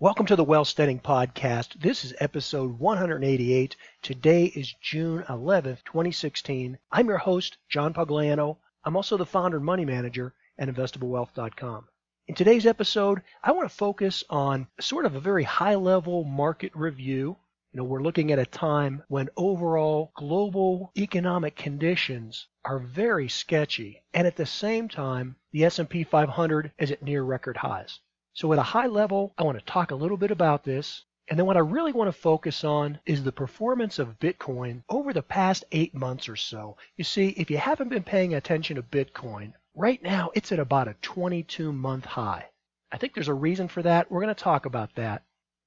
Welcome to the Wealthsteading Podcast. This is episode 188. Today is June 11th, 2016. I'm your host, John Pugliano. I'm also the founder and money manager at investablewealth.com. In today's episode, I want to focus on sort of a very high level market review. You know, we're looking at a time when overall global economic conditions are very sketchy, and at the same time, the S&P 500 is at near record highs. So at a high level, I want to talk a little bit about this. And then what I really want to focus on is the performance of Bitcoin over the past eight months or so. You see, if you haven't been paying attention to Bitcoin, right now it's at about a 22 month high. I think there's a reason for that. We're going to talk about that.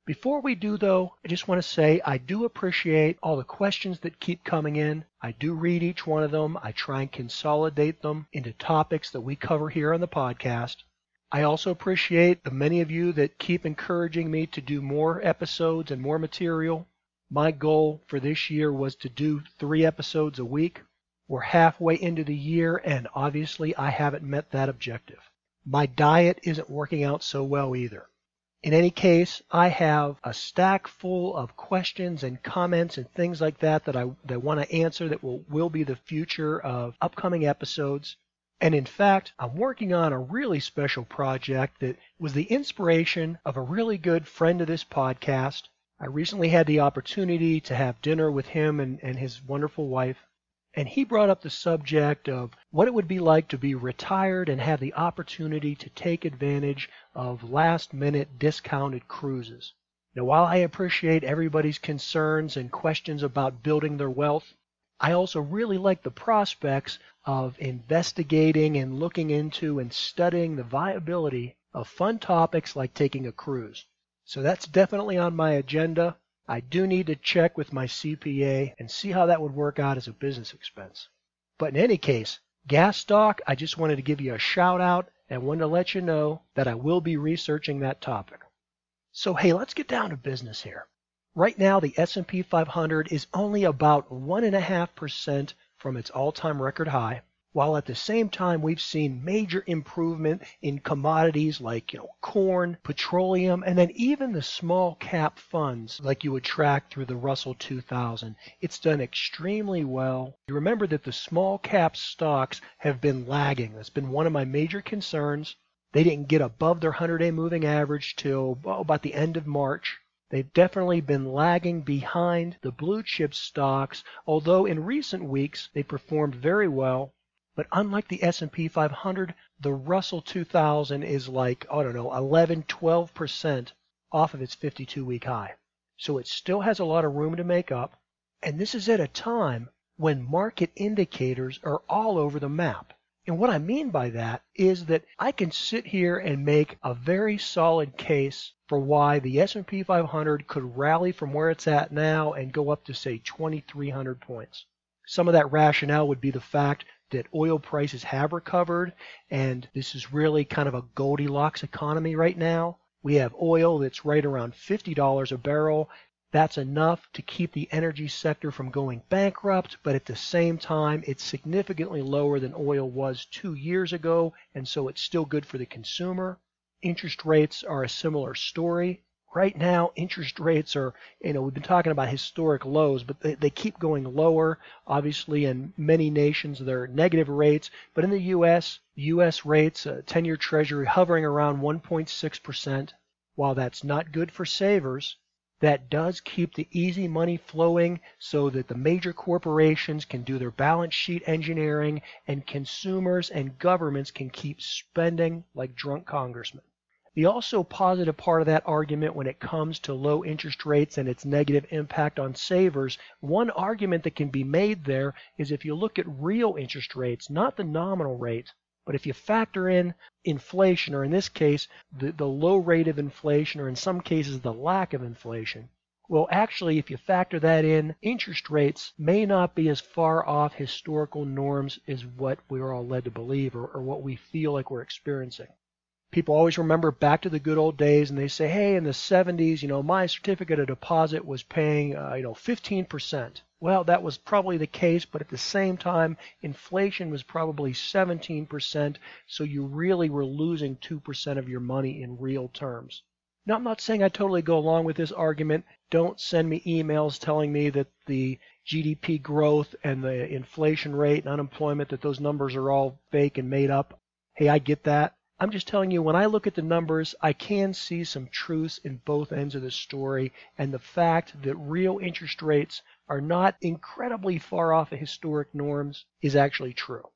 Before we do, though, I just want to say I do appreciate all the questions that keep coming in. I do read each one of them. I try and consolidate them into topics that we cover here on the podcast. I also appreciate the many of you that keep encouraging me to do more episodes and more material. My goal for this year was to do three episodes a week. We're halfway into the year, and obviously I haven't met that objective. My diet isn't working out so well either. In any case, I have a stack full of questions and comments and things like that that I that want to answer that will, will be the future of upcoming episodes. And in fact, I'm working on a really special project that was the inspiration of a really good friend of this podcast. I recently had the opportunity to have dinner with him and, and his wonderful wife. And he brought up the subject of what it would be like to be retired and have the opportunity to take advantage of last minute discounted cruises. Now, while I appreciate everybody's concerns and questions about building their wealth, I also really like the prospects of investigating and looking into and studying the viability of fun topics like taking a cruise. So that's definitely on my agenda. I do need to check with my CPA and see how that would work out as a business expense. But in any case, gas stock, I just wanted to give you a shout out and wanted to let you know that I will be researching that topic. So hey, let's get down to business here. Right now, the S&P 500 is only about 1.5% from its all-time record high, while at the same time we've seen major improvement in commodities like you know, corn, petroleum, and then even the small cap funds like you would track through the Russell 2000. It's done extremely well. You remember that the small cap stocks have been lagging. That's been one of my major concerns. They didn't get above their 100-day moving average till oh, about the end of March. They've definitely been lagging behind the blue chip stocks, although in recent weeks they performed very well. But unlike the S&P 500, the Russell 2000 is like, I don't know, 11, 12% off of its 52-week high. So it still has a lot of room to make up. And this is at a time when market indicators are all over the map. And what I mean by that is that I can sit here and make a very solid case for why the S&P 500 could rally from where it's at now and go up to say 2300 points. Some of that rationale would be the fact that oil prices have recovered and this is really kind of a Goldilocks economy right now. We have oil that's right around $50 a barrel that's enough to keep the energy sector from going bankrupt, but at the same time, it's significantly lower than oil was two years ago, and so it's still good for the consumer. Interest rates are a similar story. Right now, interest rates are, you know, we've been talking about historic lows, but they, they keep going lower. Obviously, in many nations, they're negative rates, but in the U.S., U.S. rates, uh, 10 year Treasury hovering around 1.6%. While that's not good for savers, that does keep the easy money flowing so that the major corporations can do their balance sheet engineering and consumers and governments can keep spending like drunk congressmen. The also positive part of that argument when it comes to low interest rates and its negative impact on savers, one argument that can be made there is if you look at real interest rates, not the nominal rate, but if you factor in inflation, or in this case, the, the low rate of inflation, or in some cases, the lack of inflation, well, actually, if you factor that in, interest rates may not be as far off historical norms as what we're all led to believe or, or what we feel like we're experiencing people always remember back to the good old days and they say, hey, in the 70s, you know, my certificate of deposit was paying, uh, you know, 15%. Well, that was probably the case, but at the same time, inflation was probably 17%, so you really were losing 2% of your money in real terms. Now, I'm not saying I totally go along with this argument. Don't send me emails telling me that the GDP growth and the inflation rate and unemployment, that those numbers are all fake and made up. Hey, I get that. I'm just telling you, when I look at the numbers, I can see some truths in both ends of the story, and the fact that real interest rates are not incredibly far off of historic norms is actually true.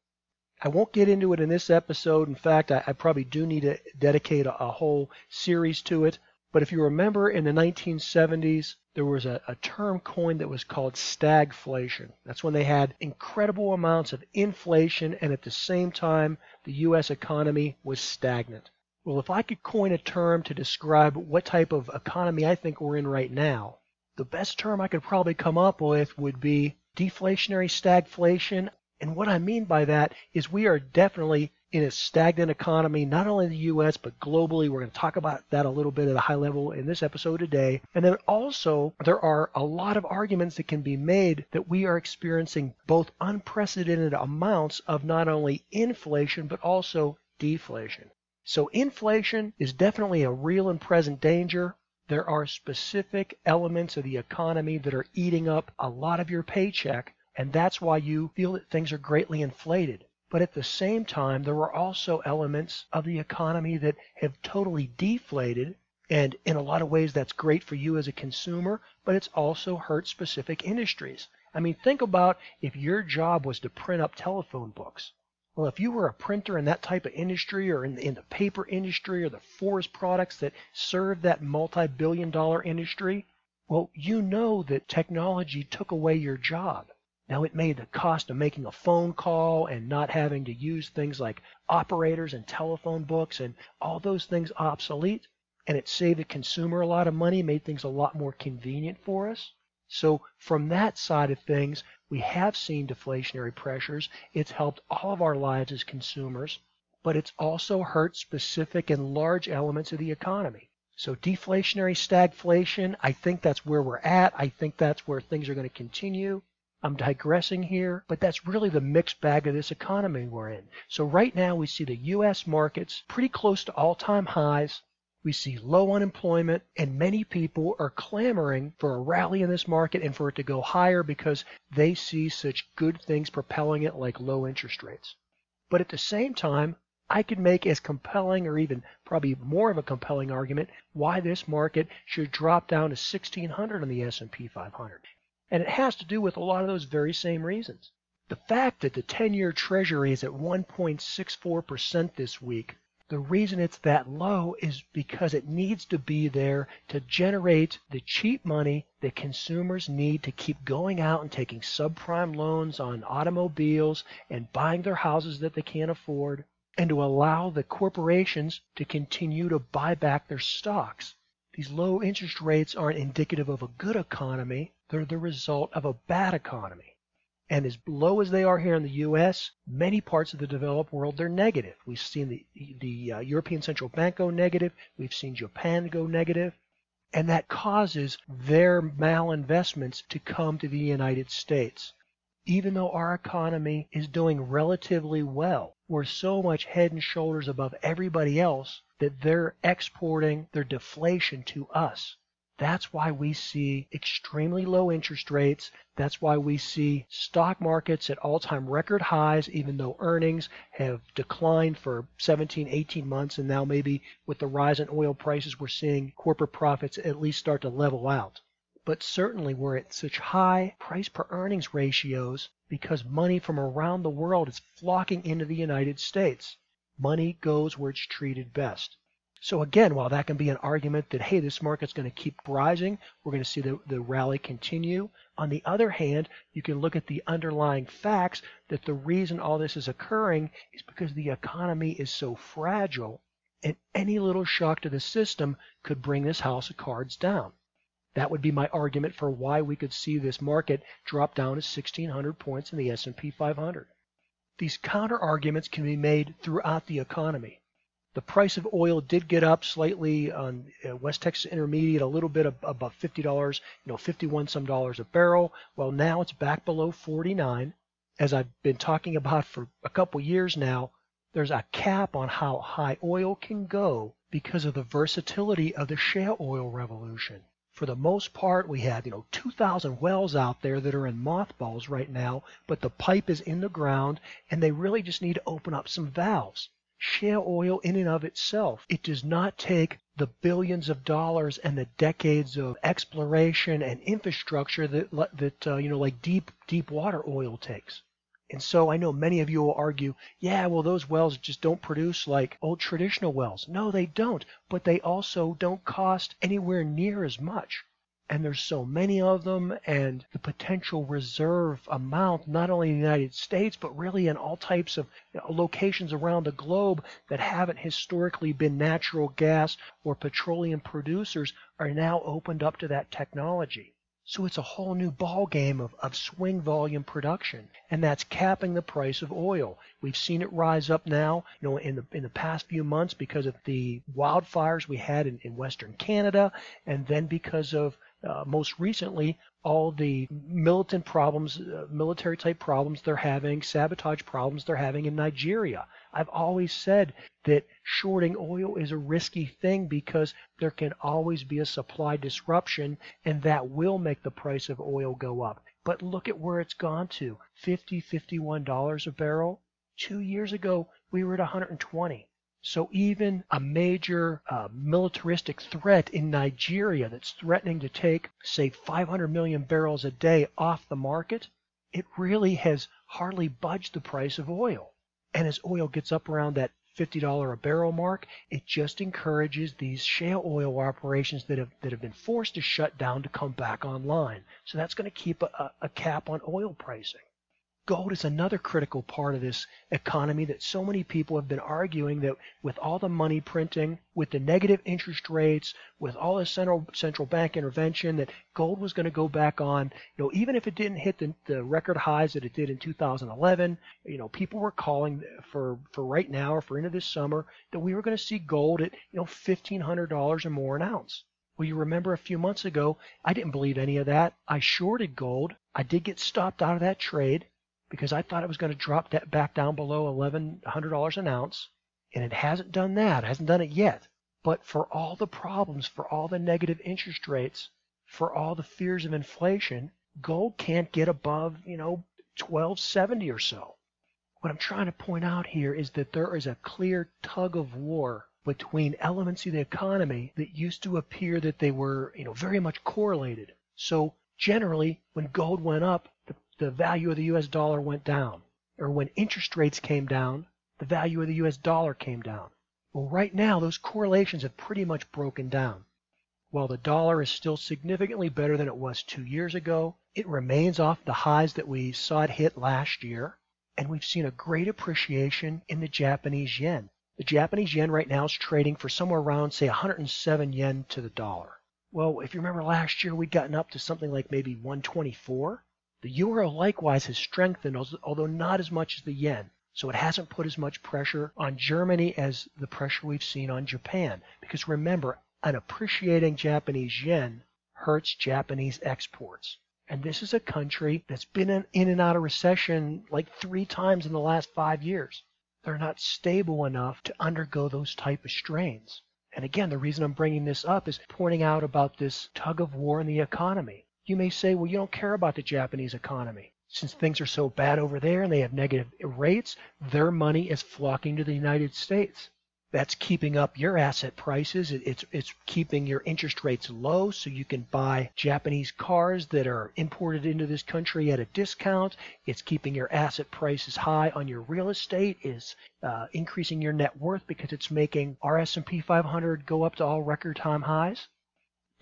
I won't get into it in this episode. In fact, I, I probably do need to dedicate a, a, whole series to it. But if you remember in the 1970s, there was a, a term coined that was called stagflation. That's when they had incredible amounts of inflation and at the same time the U.S. economy was stagnant. Well, if I could coin a term to describe what type of economy I think we're in right now, the best term I could probably come up with would be deflationary stagflation. And what I mean by that is we are definitely in a stagnant economy, not only in the U.S., but globally. We're going to talk about that a little bit at a high level in this episode today. And then also, there are a lot of arguments that can be made that we are experiencing both unprecedented amounts of not only inflation, but also deflation. So inflation is definitely a real and present danger. There are specific elements of the economy that are eating up a lot of your paycheck and that's why you feel that things are greatly inflated. But at the same time, there are also elements of the economy that have totally deflated. And in a lot of ways, that's great for you as a consumer, but it's also hurt specific industries. I mean, think about if your job was to print up telephone books. Well, if you were a printer in that type of industry or in the, in the paper industry or the forest products that serve that multi billion dollar industry, well, you know that technology took away your job. Now, it made the cost of making a phone call and not having to use things like operators and telephone books and all those things obsolete. And it saved the consumer a lot of money, made things a lot more convenient for us. So, from that side of things, we have seen deflationary pressures. It's helped all of our lives as consumers, but it's also hurt specific and large elements of the economy. So, deflationary stagflation, I think that's where we're at. I think that's where things are going to continue. I'm digressing here, but that's really the mixed bag of this economy we're in. So right now we see the U.S. markets pretty close to all-time highs. We see low unemployment, and many people are clamoring for a rally in this market and for it to go higher because they see such good things propelling it like low interest rates. But at the same time, I could make as compelling or even probably more of a compelling argument why this market should drop down to 1600 on the S&P 500. And it has to do with a lot of those very same reasons. The fact that the 10 year Treasury is at 1.64% this week, the reason it's that low is because it needs to be there to generate the cheap money that consumers need to keep going out and taking subprime loans on automobiles and buying their houses that they can't afford, and to allow the corporations to continue to buy back their stocks. These low interest rates aren't indicative of a good economy. They're the result of a bad economy. And as low as they are here in the U.S., many parts of the developed world they're negative. We've seen the the uh, European Central Bank go negative. We've seen Japan go negative. negative, and that causes their malinvestments to come to the United States. Even though our economy is doing relatively well, we're so much head and shoulders above everybody else that they're exporting their deflation to us. That's why we see extremely low interest rates. That's why we see stock markets at all time record highs, even though earnings have declined for 17, 18 months. And now, maybe with the rise in oil prices, we're seeing corporate profits at least start to level out. But certainly, we're at such high price per earnings ratios because money from around the world is flocking into the United States. Money goes where it's treated best. So again, while that can be an argument that, hey, this market's going to keep rising, we're going to see the, the rally continue. On the other hand, you can look at the underlying facts that the reason all this is occurring is because the economy is so fragile and any little shock to the system could bring this house of cards down. That would be my argument for why we could see this market drop down to 1600 points in the S&P 500. These counter arguments can be made throughout the economy. The price of oil did get up slightly on uh, West Texas Intermediate, a little bit above $50, you know, 51 some dollars a barrel. Well, now it's back below 49. As I've been talking about for a couple years now, there's a cap on how high oil can go because of the versatility of the shale oil revolution. For the most part, we have, you know, 2,000 wells out there that are in mothballs right now, but the pipe is in the ground and they really just need to open up some valves. Shale oil in and of itself, it does not take the billions of dollars and the decades of exploration and infrastructure that that uh, you know like deep deep water oil takes. And so I know many of you will argue, yeah, well, those wells just don't produce like old traditional wells. No, they don't, but they also don't cost anywhere near as much. And there's so many of them, and the potential reserve amount, not only in the United States, but really in all types of you know, locations around the globe that haven't historically been natural gas or petroleum producers, are now opened up to that technology. So it's a whole new ball game of, of swing volume production, and that's capping the price of oil. We've seen it rise up now, you know, in the in the past few months because of the wildfires we had in, in Western Canada, and then because of uh, most recently all the militant problems, uh, military type problems they're having, sabotage problems they're having in Nigeria. I've always said that shorting oil is a risky thing because there can always be a supply disruption and that will make the price of oil go up. But look at where it's gone to 50 $51 a barrel. Two years ago, we were at 120. So even a major uh, militaristic threat in Nigeria that's threatening to take, say, 500 million barrels a day off the market, it really has hardly budged the price of oil. And as oil gets up around that $50 a barrel mark, it just encourages these shale oil operations that have that have been forced to shut down to come back online. So that's going to keep a, a cap on oil pricing. Gold is another critical part of this economy that so many people have been arguing that with all the money printing, with the negative interest rates, with all the central central bank intervention, that gold was going to go back on. You know, even if it didn't hit the, the record highs that it did in 2011, you know, people were calling for for right now or for into this summer that we were going to see gold at you know $1,500 or more an ounce. Well, you remember a few months ago, I didn't believe any of that. I shorted gold. I did get stopped out of that trade because I thought it was going to drop that back down below $1,100 an ounce, and it hasn't done that. It hasn't done it yet. But for all the problems, for all the negative interest rates, for all the fears of inflation, gold can't get above, you know, 1270 or so. What I'm trying to point out here is that there is a clear tug of war between elements of the economy that used to appear that they were, you know, very much correlated. So generally, when gold went up, the value of the US dollar went down. Or when interest rates came down, the value of the US dollar came down. Well, right now, those correlations have pretty much broken down. While the dollar is still significantly better than it was two years ago, it remains off the highs that we saw it hit last year, and we've seen a great appreciation in the Japanese yen. The Japanese yen right now is trading for somewhere around, say, 107 yen to the dollar. Well, if you remember last year, we'd gotten up to something like maybe 124. The euro likewise has strengthened, although not as much as the yen. So it hasn't put as much pressure on Germany as the pressure we've seen on Japan. Because remember, an appreciating Japanese yen hurts Japanese exports. And this is a country that's been in and out of recession like three times in the last five years. They're not stable enough to undergo those type of strains. And again, the reason I'm bringing this up is pointing out about this tug of war in the economy. You may say, well, you don't care about the Japanese economy. Since things are so bad over there and they have negative rates, their money is flocking to the United States. That's keeping up your asset prices. It's, it's keeping your interest rates low so you can buy Japanese cars that are imported into this country at a discount. It's keeping your asset prices high on your real estate. Is uh, increasing your net worth because it's making our S&P 500 go up to all record time highs.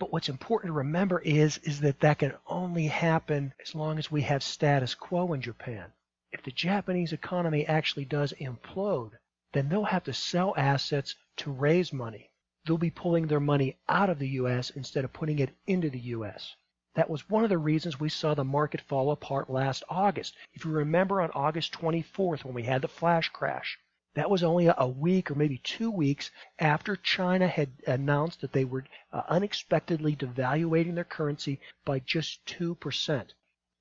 But what's important to remember is, is that that can only happen as long as we have status quo in Japan. If the Japanese economy actually does implode, then they'll have to sell assets to raise money. They'll be pulling their money out of the U.S. instead of putting it into the U.S. That was one of the reasons we saw the market fall apart last August. If you remember on August 24th when we had the flash crash, that was only a week or maybe two weeks after China had announced that they were uh, unexpectedly devaluating their currency by just 2%.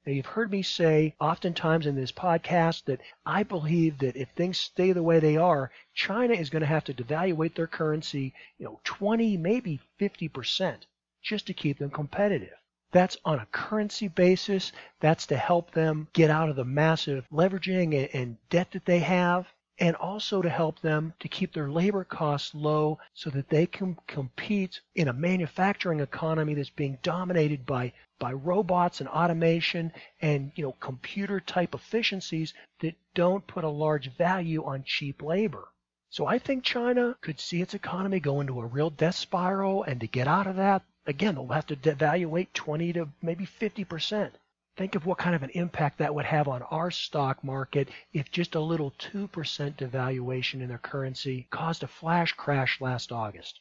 Now, you've heard me say oftentimes in this podcast that I believe that if things stay the way they are, China is going to have to devaluate their currency, you know, 20, maybe 50% just to keep them competitive. That's on a currency basis. That's to help them get out of the massive leveraging and debt that they have and also to help them to keep their labor costs low so that they can compete in a manufacturing economy that's being dominated by by robots and automation and you know computer type efficiencies that don't put a large value on cheap labor. So I think China could see its economy go into a real death spiral and to get out of that, again, they'll have to devaluate 20 to maybe 50 percent. Think of what kind of an impact that would have on our stock market if just a little 2% devaluation in their currency caused a flash crash last August.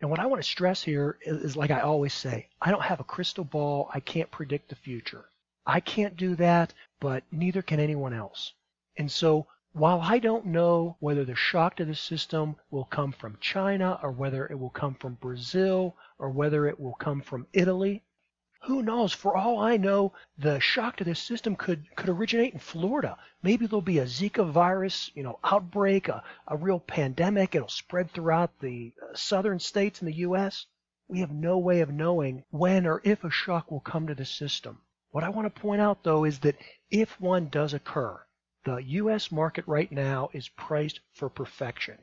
And what I want to stress here is, like I always say, I don't have a crystal ball. I can't predict the future. I can't do that, but neither can anyone else. And so while I don't know whether the shock to the system will come from China or whether it will come from Brazil or whether it will come from Italy, who knows? For all I know, the shock to the system could, could originate in Florida. Maybe there'll be a Zika virus, you know, outbreak, a, a real pandemic. It'll spread throughout the uh, southern states in the U.S. We have no way of knowing when or if a shock will come to the system. What I want to point out, though, is that if one does occur, the U.S. market right now is priced for perfection.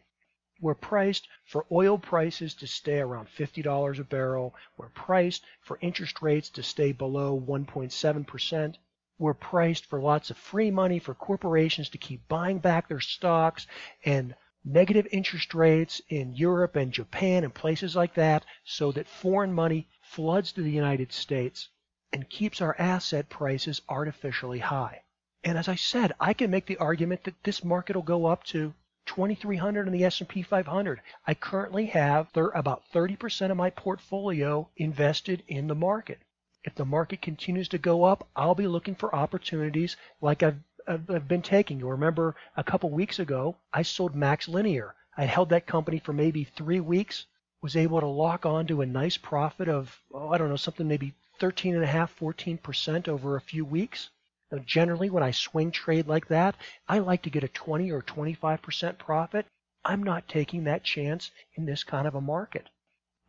We're priced for oil prices to stay around $50 a barrel. We're priced for interest rates to stay below 1.7%. We're priced for lots of free money for corporations to keep buying back their stocks and negative interest rates in Europe and Japan and places like that so that foreign money floods to the United States and keeps our asset prices artificially high. And as I said, I can make the argument that this market will go up to 2300 in the S&P 500. I currently have about 30% of my portfolio invested in the market. If the market continues to go up, I'll be looking for opportunities like I've, I've been taking. You remember a couple weeks ago, I sold MaxLinear. I held that company for maybe three weeks, was able to lock on to a nice profit of, oh, I don't know, something maybe 13.5%, 14% over a few weeks. Now, generally, when I swing trade like that, I like to get a 20 or 25% profit. I'm not taking that chance in this kind of a market.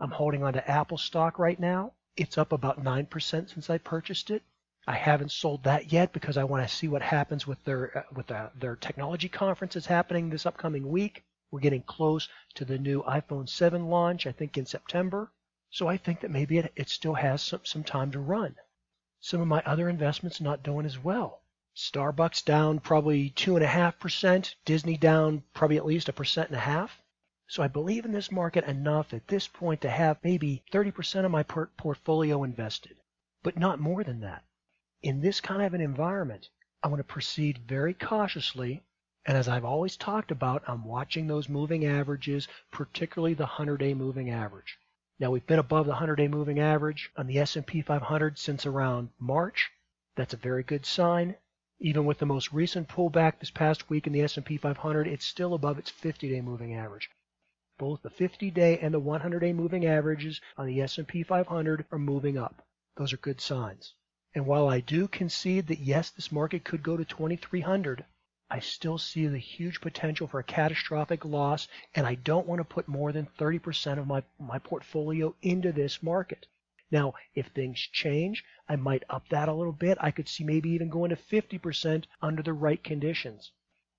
I'm holding on to Apple stock right now. It's up about 9% since I purchased it. I haven't sold that yet because I want to see what happens with their uh, with uh, their technology conference that's happening this upcoming week. We're getting close to the new iPhone 7 launch, I think in September. So I think that maybe it, it still has some, some time to run. Some of my other investments not doing as well. Starbucks down probably 2.5%, Disney down probably at least a percent and a half. So I believe in this market enough at this point to have maybe 30% of my portfolio invested, but not more than that. In this kind of an environment, I want to proceed very cautiously. And as I've always talked about, I'm watching those moving averages, particularly the 100 day moving average. Now we've been above the 100-day moving average on the S&P 500 since around March. That's a very good sign. Even with the most recent pullback this past week in the S&P 500, it's still above its 50-day moving average. Both the 50-day and the 100-day moving averages on the S&P 500 are moving up. Those are good signs. And while I do concede that yes, this market could go to 2300, I still see the huge potential for a catastrophic loss, and I don't want to put more than 30% of my, my portfolio into this market. Now, if things change, I might up that a little bit. I could see maybe even going to 50% under the right conditions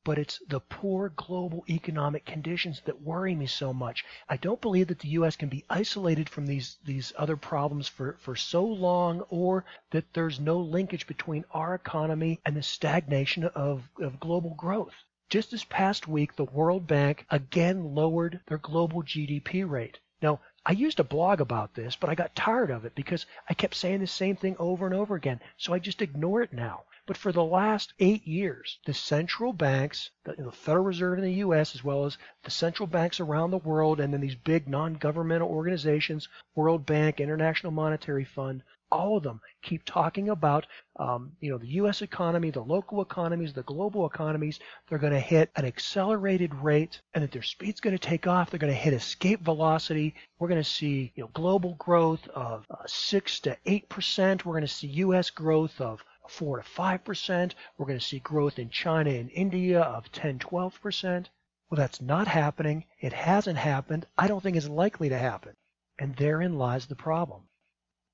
but it's the poor global economic conditions that worry me so much. I don't believe that the U.S. can be isolated from these, these other problems for, for so long or that there's no linkage between our economy and the stagnation of, of global growth. Just this past week, the World Bank again lowered their global GDP rate. Now, I used a blog about this, but I got tired of it because I kept saying the same thing over and over again. So I just ignore it now. But for the last eight years, the central banks, the Federal Reserve in the U.S., as well as the central banks around the world, and then these big non governmental organizations, World Bank, International Monetary Fund, all of them keep talking about, um, you know, the U.S. economy, the local economies, the global economies. They're going to hit an accelerated rate, and that their speed's going to take off. They're going to hit escape velocity. We're going to see, you know, global growth of uh, six to eight percent. We're going to see U.S. growth of 4 to 5%. We're going to see growth in China and India of 10, 12%. Well, that's not happening. It hasn't happened. I don't think it's likely to happen. And therein lies the problem.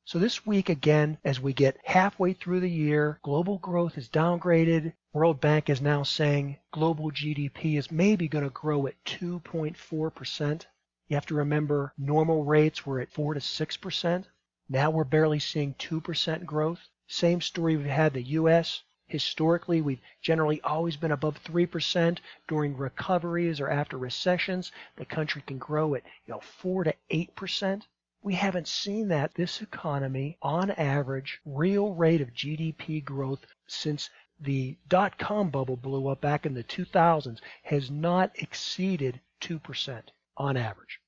So this week again, as we get halfway through the year, global growth is downgraded. World Bank is now saying global GDP is maybe going to grow at 2.4%. You have to remember normal rates were at 4 to 6%. Now we're barely seeing 2% growth. Same story we've had the US. Historically, we've generally always been above 3% during recoveries or after recessions. The country can grow at, you know, 4 to 8%. We haven't seen that. This economy, on average, real rate of GDP growth since the dot com bubble blew up back in the 2000s has not exceeded 2% on average.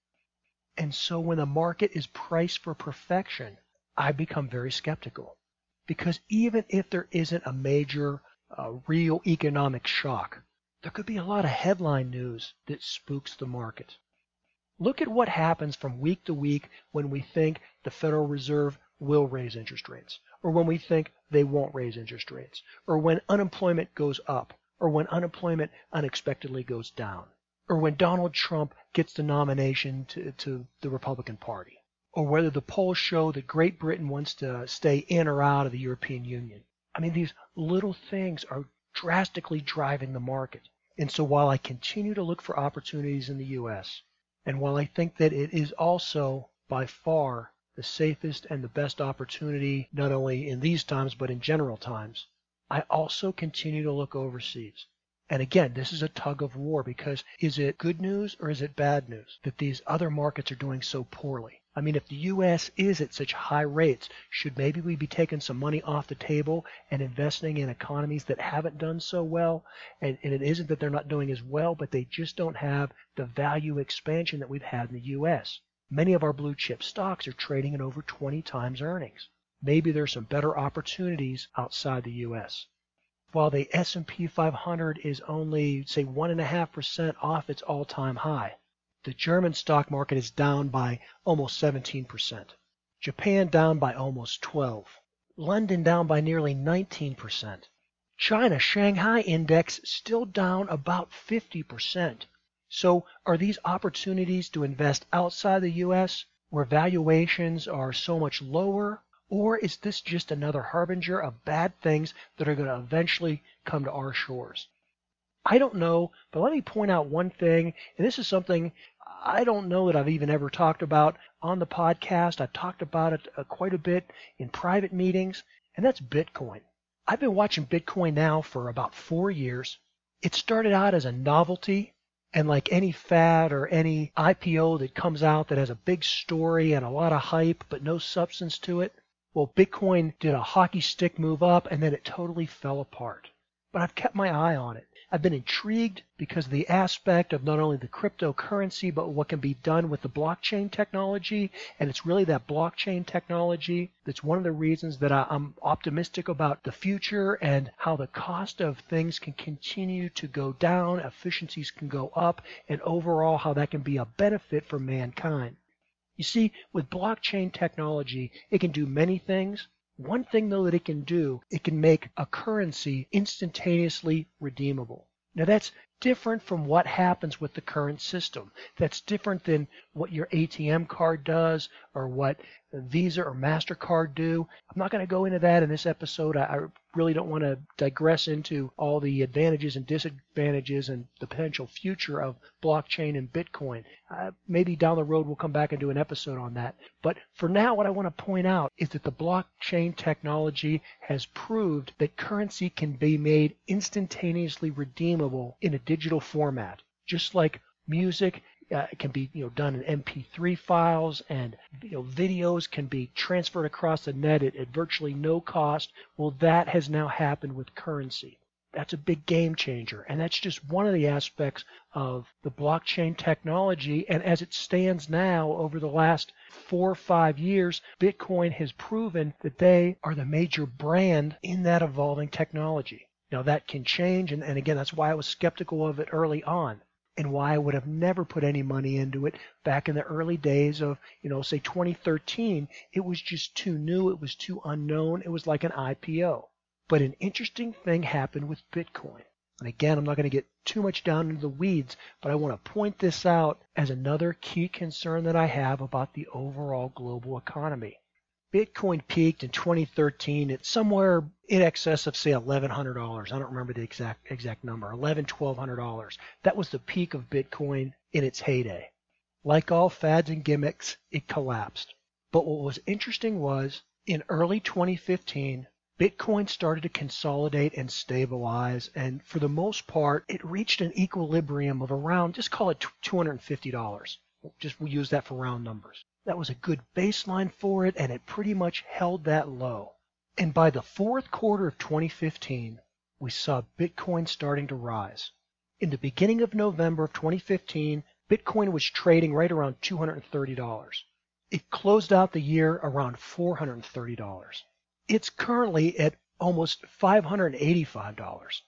And so when the market is priced for perfection, I become very skeptical. Because even if there isn't a major uh, real economic shock, there could be a lot of headline news that spooks the market. Look at what happens from week to week when we think the Federal Reserve will raise interest rates, or when we think they won't raise interest rates, or when unemployment goes up, or when unemployment unexpectedly goes down, or when Donald Trump gets the nomination to, to the Republican Party, or whether the polls show that Great Britain wants to stay in or out of the European Union. I mean, these little things are drastically driving the market. And so while I continue to look for opportunities in the U.S., and while I think that it is also by far the safest and the best opportunity, not only in these times, but in general times, I also continue to look overseas. And again, this is a tug of war because is it good news or is it bad news that these other markets are doing so poorly? I mean, if the U.S. is at such high rates, should maybe we be taking some money off the table and investing in economies that haven't done so well? And, and it isn't that they're not doing as well, but they just don't have the value expansion that we've had in the U.S. Many of our blue chip stocks are trading at over 20 times earnings. Maybe there's some better opportunities outside the U.S. While the S&P 500 is only, say, 1.5% off its all-time high, the German stock market is down by almost 17%. Japan down by almost 12. London down by nearly 19%. China Shanghai index still down about 50%. So are these opportunities to invest outside the US where valuations are so much lower or is this just another harbinger of bad things that are going to eventually come to our shores? I don't know, but let me point out one thing, and this is something I don't know that I've even ever talked about on the podcast. I've talked about it uh, quite a bit in private meetings, and that's Bitcoin. I've been watching Bitcoin now for about four years. It started out as a novelty, and like any fad or any IPO that comes out that has a big story and a lot of hype but no substance to it, well, Bitcoin did a hockey stick move up and then it totally fell apart. But I've kept my eye on it. I've been intrigued because of the aspect of not only the cryptocurrency, but what can be done with the blockchain technology. And it's really that blockchain technology that's one of the reasons that I'm optimistic about the future and how the cost of things can continue to go down, efficiencies can go up, and overall how that can be a benefit for mankind. You see, with blockchain technology, it can do many things, one thing though that it can do, it can make a currency instantaneously redeemable. Now that's different from what happens with the current system. That's different than what your ATM card does or what Visa or MasterCard do. I'm not going to go into that in this episode. I, really don't want to digress into all the advantages and disadvantages and the potential future of blockchain and Bitcoin. Uh, maybe down the road we'll come back and do an episode on that. But for now, what I want to point out is that the blockchain technology has proved that currency can be made instantaneously redeemable in a digital format. Just like music uh, it can be you know done in MP3 files, and you know videos can be transferred across the net at, at virtually no cost. Well, that has now happened with currency. That's a big game changer, and that's just one of the aspects of the blockchain technology. And as it stands now, over the last four or five years, Bitcoin has proven that they are the major brand in that evolving technology. Now that can change, and, and again, that's why I was skeptical of it early on and why I would have never put any money into it back in the early days of, you know, say 2013. It was just too new. It was too unknown. It was like an IPO. But an interesting thing happened with Bitcoin. And again, I'm not going to get too much down into the weeds, but I want to point this out as another key concern that I have about the overall global economy. Bitcoin peaked in 2013 at somewhere in excess of say $1,100. I don't remember the exact exact number. $1,100, $1,200. That was the peak of Bitcoin in its heyday. Like all fads and gimmicks, it collapsed. But what was interesting was in early 2015, Bitcoin started to consolidate and stabilize, and for the most part, it reached an equilibrium of around, just call it $250. Just we use that for round numbers. That was a good baseline for it, and it pretty much held that low. And by the fourth quarter of 2015, we saw Bitcoin starting to rise. In the beginning of November of 2015, Bitcoin was trading right around $230. It closed out the year around $430. It's currently at almost $585.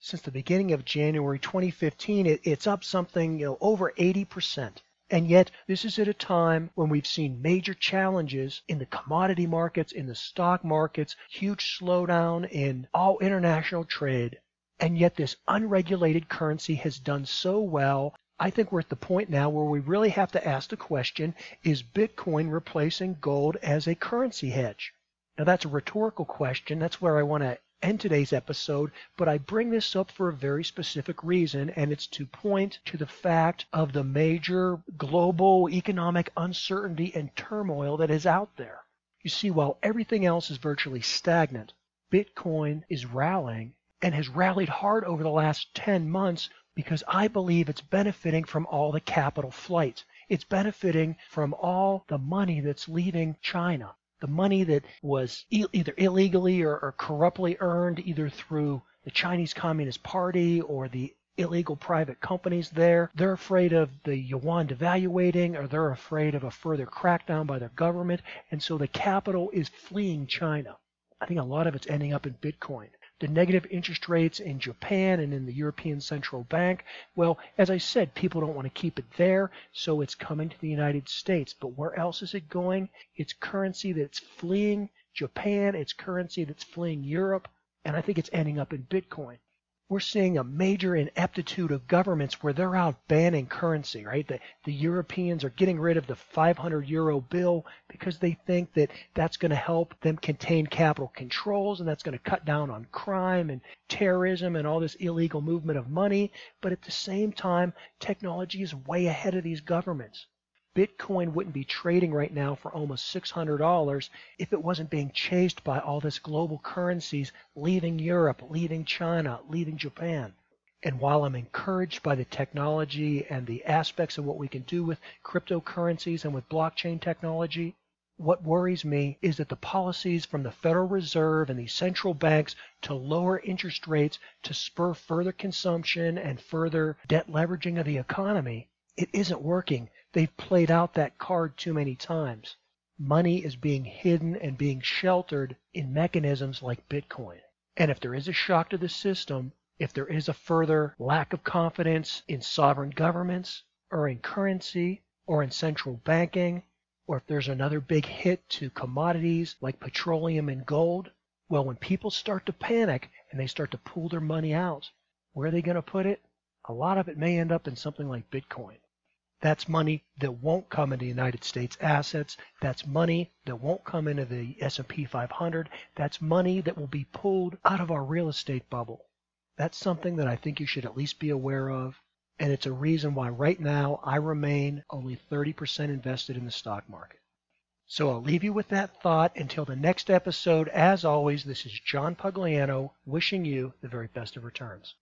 Since the beginning of January 2015, it, it's up something you know, over 80%. And yet, this is at a time when we've seen major challenges in the commodity markets, in the stock markets, huge slowdown in all international trade. And yet, this unregulated currency has done so well. I think we're at the point now where we really have to ask the question is Bitcoin replacing gold as a currency hedge? Now, that's a rhetorical question. That's where I want to end today's episode, but I bring this up for a very specific reason, and it's to point to the fact of the major global economic uncertainty and turmoil that is out there. You see, while everything else is virtually stagnant, Bitcoin is rallying and has rallied hard over the last 10 months because I believe it's benefiting from all the capital flight. It's benefiting from all the money that's leaving China the money that was either illegally or, or corruptly earned either through the Chinese Communist Party or the illegal private companies there. They're afraid of the yuan devaluating or they're afraid of a further crackdown by their government. And so the capital is fleeing China. I think a lot of it's ending up in Bitcoin the negative interest rates in Japan and in the European Central Bank. Well, as I said, people don't want to keep it there, so it's coming to the United States. But where else is it going? It's currency that's fleeing Japan, it's currency that's fleeing Europe, and I think it's ending up in Bitcoin we're seeing a major ineptitude of governments where they're out banning currency, right? The, the Europeans are getting rid of the 500 euro bill because they think that that's going to help them contain capital controls and that's going to cut down on crime and terrorism and all this illegal movement of money. But at the same time, technology is way ahead of these governments. Bitcoin wouldn't be trading right now for almost $600 if it wasn't being chased by all this global currencies leaving Europe, leaving China, leaving Japan. And while I'm encouraged by the technology and the aspects of what we can do with cryptocurrencies and with blockchain technology, what worries me is that the policies from the Federal Reserve and the central banks to lower interest rates to spur further consumption and further debt leveraging of the economy, it isn't working They've played out that card too many times. Money is being hidden and being sheltered in mechanisms like Bitcoin. And if there is a shock to the system, if there is a further lack of confidence in sovereign governments or in currency or in central banking, or if there's another big hit to commodities like petroleum and gold, well, when people start to panic and they start to pull their money out, where are they going to put it? A lot of it may end up in something like Bitcoin. That's money that won't come into United States assets. That's money that won't come into the S&P 500. That's money that will be pulled out of our real estate bubble. That's something that I think you should at least be aware of. And it's a reason why right now I remain only 30% invested in the stock market. So I'll leave you with that thought until the next episode. As always, this is John Pugliano wishing you the very best of returns.